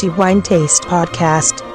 The Wine Taste Podcast.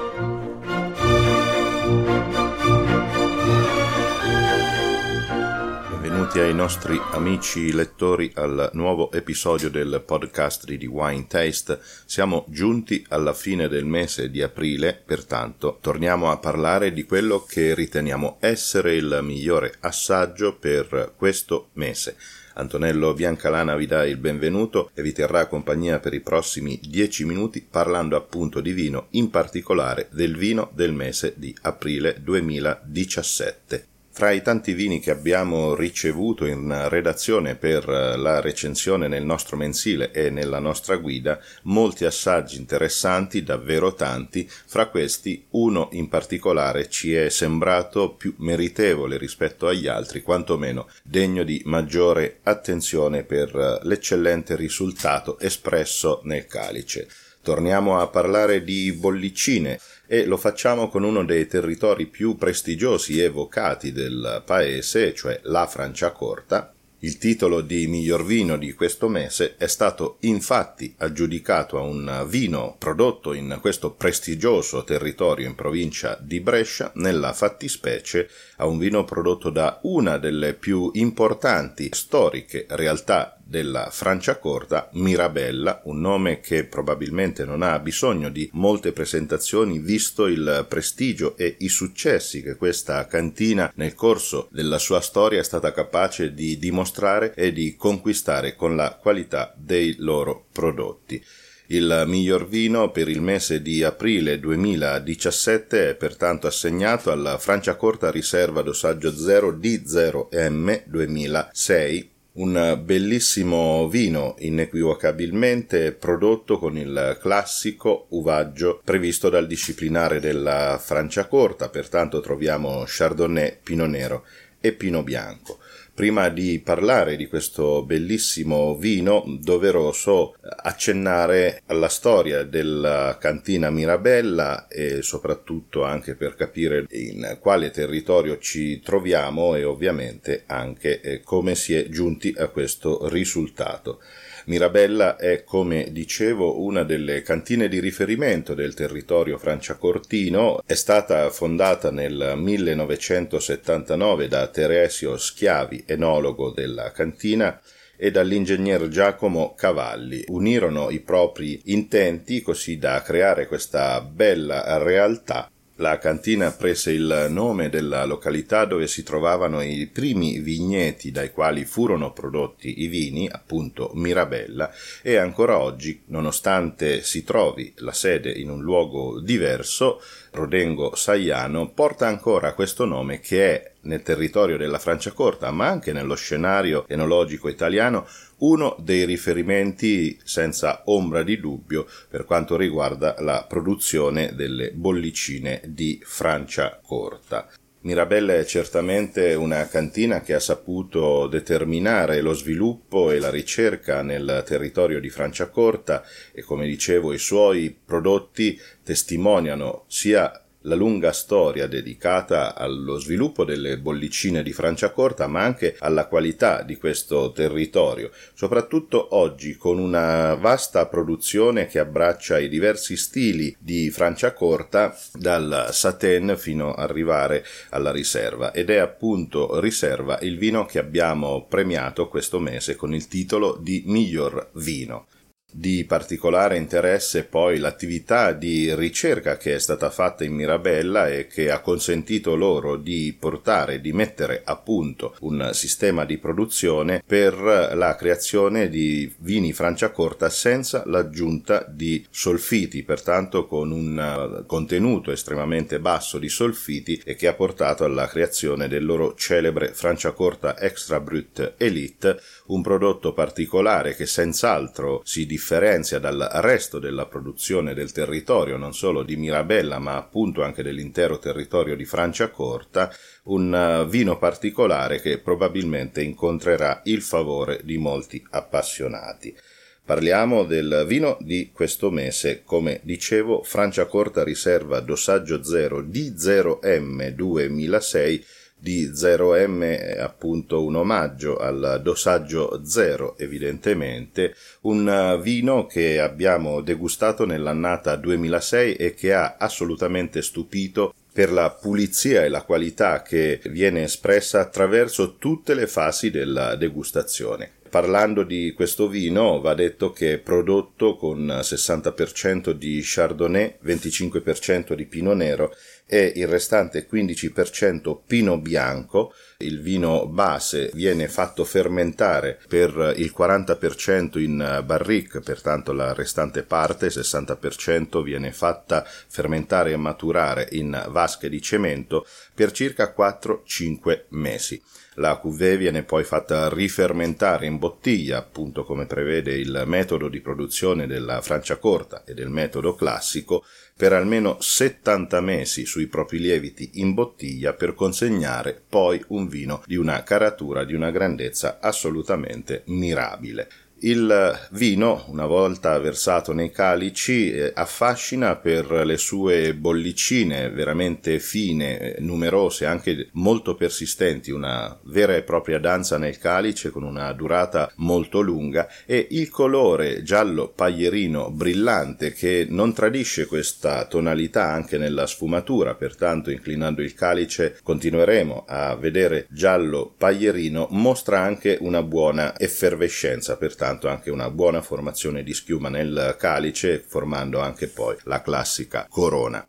Benvenuti ai nostri amici lettori al nuovo episodio del podcast di Wine Taste. Siamo giunti alla fine del mese di aprile, pertanto torniamo a parlare di quello che riteniamo essere il migliore assaggio per questo mese. Antonello Biancalana vi dà il benvenuto e vi terrà compagnia per i prossimi dieci minuti parlando appunto di vino, in particolare del vino del mese di aprile 2017. Fra i tanti vini che abbiamo ricevuto in redazione per la recensione nel nostro mensile e nella nostra guida, molti assaggi interessanti, davvero tanti, fra questi uno in particolare ci è sembrato più meritevole rispetto agli altri, quantomeno degno di maggiore attenzione per l'eccellente risultato espresso nel calice. Torniamo a parlare di bollicine e lo facciamo con uno dei territori più prestigiosi evocati del paese, cioè la Franciacorta, il titolo di miglior vino di questo mese è stato infatti aggiudicato a un vino prodotto in questo prestigioso territorio in provincia di Brescia, nella fattispecie a un vino prodotto da una delle più importanti storiche realtà della Franciacorta, Mirabella, un nome che probabilmente non ha bisogno di molte presentazioni visto il prestigio e i successi che questa cantina nel corso della sua storia è stata capace di dimostrare e di conquistare con la qualità dei loro prodotti. Il miglior vino per il mese di aprile 2017 è pertanto assegnato alla Franciacorta Riserva Dosaggio 0 D0M 2006 un bellissimo vino inequivocabilmente prodotto con il classico uvaggio previsto dal disciplinare della Franciacorta, pertanto troviamo Chardonnay, Pino Nero e Pino Bianco. Prima di parlare di questo bellissimo vino, doveroso accennare alla storia della cantina Mirabella e soprattutto anche per capire in quale territorio ci troviamo e ovviamente anche eh, come si è giunti a questo risultato. Mirabella è, come dicevo, una delle cantine di riferimento del territorio franciacortino, è stata fondata nel 1979 da Teresio Schiavi, enologo della cantina, e dall'ingegner Giacomo Cavalli. Unirono i propri intenti così da creare questa bella realtà la cantina prese il nome della località dove si trovavano i primi vigneti dai quali furono prodotti i vini, appunto Mirabella, e ancora oggi, nonostante si trovi la sede in un luogo diverso, Rodengo Saiano, porta ancora questo nome che è nel territorio della Franciacorta, ma anche nello scenario enologico italiano, uno dei riferimenti senza ombra di dubbio per quanto riguarda la produzione delle bollicine di Franciacorta. Mirabella è certamente una cantina che ha saputo determinare lo sviluppo e la ricerca nel territorio di Franciacorta e come dicevo i suoi prodotti testimoniano sia la lunga storia dedicata allo sviluppo delle bollicine di Franciacorta, ma anche alla qualità di questo territorio, soprattutto oggi con una vasta produzione che abbraccia i diversi stili di Franciacorta, dal satin fino ad arrivare alla riserva, ed è appunto riserva il vino che abbiamo premiato questo mese con il titolo di miglior vino. Di particolare interesse poi l'attività di ricerca che è stata fatta in Mirabella e che ha consentito loro di portare, di mettere a punto un sistema di produzione per la creazione di vini Franciacorta senza l'aggiunta di solfiti, pertanto con un contenuto estremamente basso di solfiti e che ha portato alla creazione del loro celebre Franciacorta Extra Brut Elite, un prodotto particolare che senz'altro si differenzia differenzia dal resto della produzione del territorio, non solo di Mirabella, ma appunto anche dell'intero territorio di Franciacorta, un eh, vino particolare che probabilmente incontrerà il favore di molti appassionati. Parliamo del vino di questo mese, come dicevo, Franciacorta riserva dosaggio 0 D0M 2006 di 0M è appunto un omaggio al dosaggio zero evidentemente, un vino che abbiamo degustato nell'annata 2006 e che ha assolutamente stupito per la pulizia e la qualità che viene espressa attraverso tutte le fasi della degustazione. Parlando di questo vino va detto che è prodotto con 60% di Chardonnay, 25% di Pinot Nero e il restante 15% Pino Bianco. Il vino base viene fatto fermentare per il 40% in barrique, pertanto la restante parte, 60%, viene fatta fermentare e maturare in vasche di cemento per circa 4-5 mesi. La cuvée viene poi fatta rifermentare in bottiglia, appunto come prevede il metodo di produzione della Franciacorta e del metodo classico, per almeno 70 mesi sui propri lieviti in bottiglia per consegnare poi un vino di una caratura di una grandezza assolutamente mirabile. Il vino, una volta versato nei calici, eh, affascina per le sue bollicine veramente fine, eh, numerose, anche molto persistenti, una vera e propria danza nel calice con una durata molto lunga. E il colore giallo paglierino brillante che non tradisce questa tonalità anche nella sfumatura, pertanto inclinando il calice continueremo a vedere giallo paglierino, mostra anche una buona effervescenza, pertanto soltanto anche una buona formazione di schiuma nel calice, formando anche poi la classica corona.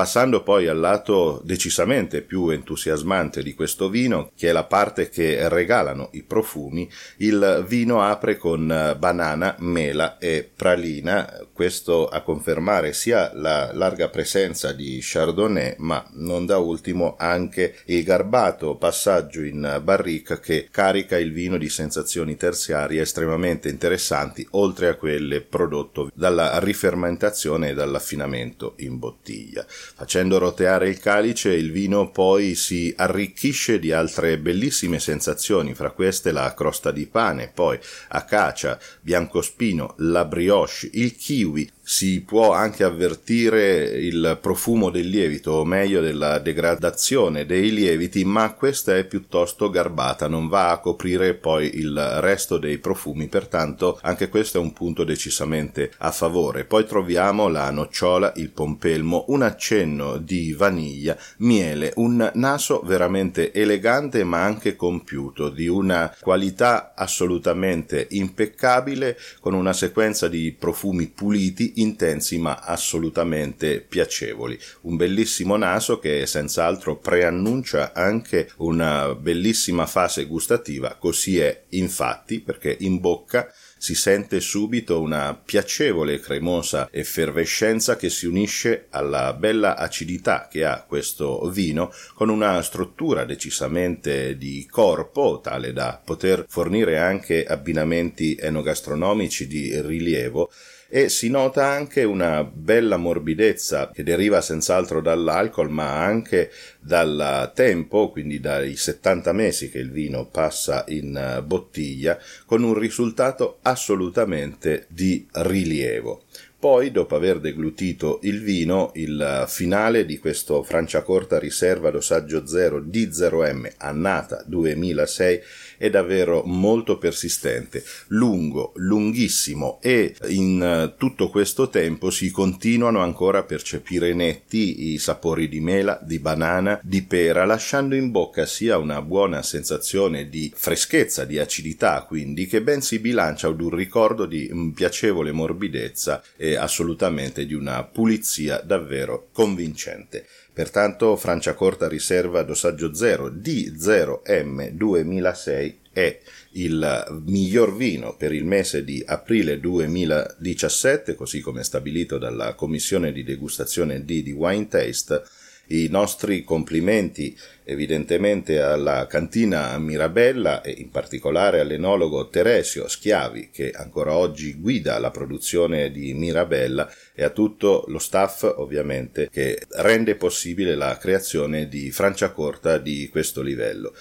Passando poi al lato decisamente più entusiasmante di questo vino, che è la parte che regalano i profumi, il vino apre con banana, mela e pralina, questo a confermare sia la larga presenza di Chardonnay, ma non da ultimo anche il garbato passaggio in barrique che carica il vino di sensazioni terziarie estremamente interessanti, oltre a quelle prodotte dalla rifermentazione e dall'affinamento in bottiglia. Facendo roteare il calice, il vino poi si arricchisce di altre bellissime sensazioni, fra queste la crosta di pane, poi acacia, biancospino, la brioche, il kiwi, si può anche avvertire il profumo del lievito, o meglio della degradazione dei lieviti, ma questa è piuttosto garbata, non va a coprire poi il resto dei profumi, pertanto anche questo è un punto decisamente a favore. Poi troviamo la nocciola, il pompelmo, un accenno di vaniglia, miele, un naso veramente elegante ma anche compiuto, di una qualità assolutamente impeccabile, con una sequenza di profumi puliti intensi ma assolutamente piacevoli. Un bellissimo naso che senz'altro preannuncia anche una bellissima fase gustativa, così è infatti perché in bocca si sente subito una piacevole e cremosa effervescenza che si unisce alla bella acidità che ha questo vino con una struttura decisamente di corpo tale da poter fornire anche abbinamenti enogastronomici di rilievo e si nota anche una bella morbidezza che deriva senz'altro dall'alcol ma anche dal tempo, quindi dai 70 mesi che il vino passa in eh, bottiglia, con un risultato assolutamente di rilievo. Poi, dopo aver deglutito il vino, il finale di questo Franciacorta Riserva Dosaggio Zero di 0M annata 2006 è davvero molto persistente, lungo, lunghissimo e in eh, tutto questo tempo si continuano ancora a percepire netti i sapori di mela, di banana, di pera, lasciando in bocca sia una buona sensazione di freschezza, di acidità, quindi che ben si bilancia ad un ricordo di piacevole morbidezza e assolutamente di una pulizia davvero convincente. Pertanto Franciacorta riserva dosaggio 0 D0M 2006 è il miglior vino per il mese di aprile 2017, così come stabilito dalla commissione di degustazione D di Wine Taste i nostri complimenti evidentemente alla cantina Mirabella e in particolare all'enologo Teresio Schiavi che ancora oggi guida la produzione di Mirabella e a tutto lo staff ovviamente che rende possibile la creazione di Franciacorta di questo livello.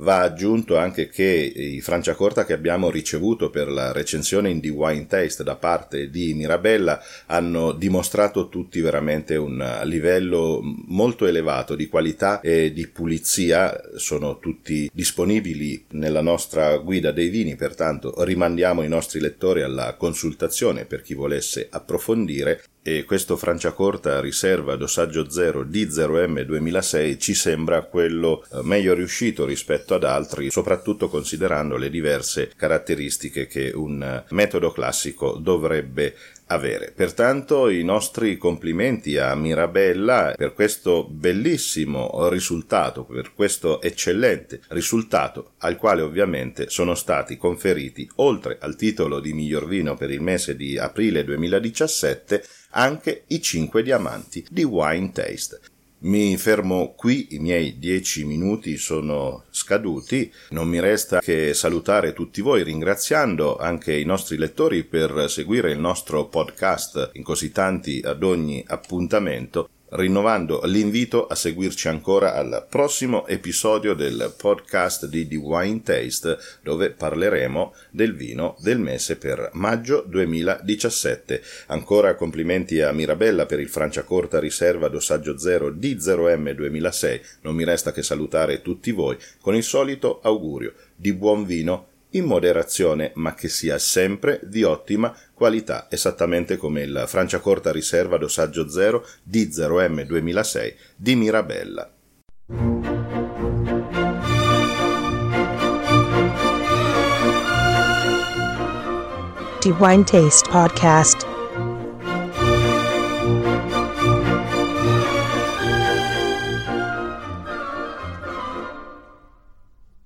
Va aggiunto anche che i Franciacorta che abbiamo ricevuto per la recensione in The Wine Taste da parte di Mirabella hanno dimostrato tutti veramente un livello molto elevato di qualità e di pulizia, sono tutti disponibili nella nostra guida dei vini, pertanto rimandiamo i nostri lettori alla consultazione per chi volesse approfondire e questo Franciacorta riserva dosaggio 0 D0M 2006 ci sembra quello eh, meglio riuscito rispetto ad altri, soprattutto considerando le diverse caratteristiche che un eh, metodo classico dovrebbe avere. Pertanto i nostri complimenti a Mirabella per questo bellissimo risultato, per questo eccellente risultato al quale ovviamente sono stati conferiti, oltre al titolo di miglior vino per il mese di aprile 2017, anche i 5 diamanti di Wine Taste. Mi fermo qui, i miei dieci minuti sono scaduti, non mi resta che salutare tutti voi ringraziando anche i nostri lettori per seguire il nostro podcast in così tanti ad ogni appuntamento rinnovando l'invito a seguirci ancora al prossimo episodio del podcast di The Wine Taste dove parleremo del vino del mese per maggio 2017. Ancora complimenti a Mirabella per il Franciacorta riserva dosaggio 0 di 0M 2006. Non mi resta che salutare tutti voi con il solito augurio di buon vino in moderazione ma che sia sempre di ottima qualità, esattamente come il Franciacorta Riserva dosaggio 0 D0M 2006 di Mirabella. The Wine Taste Podcast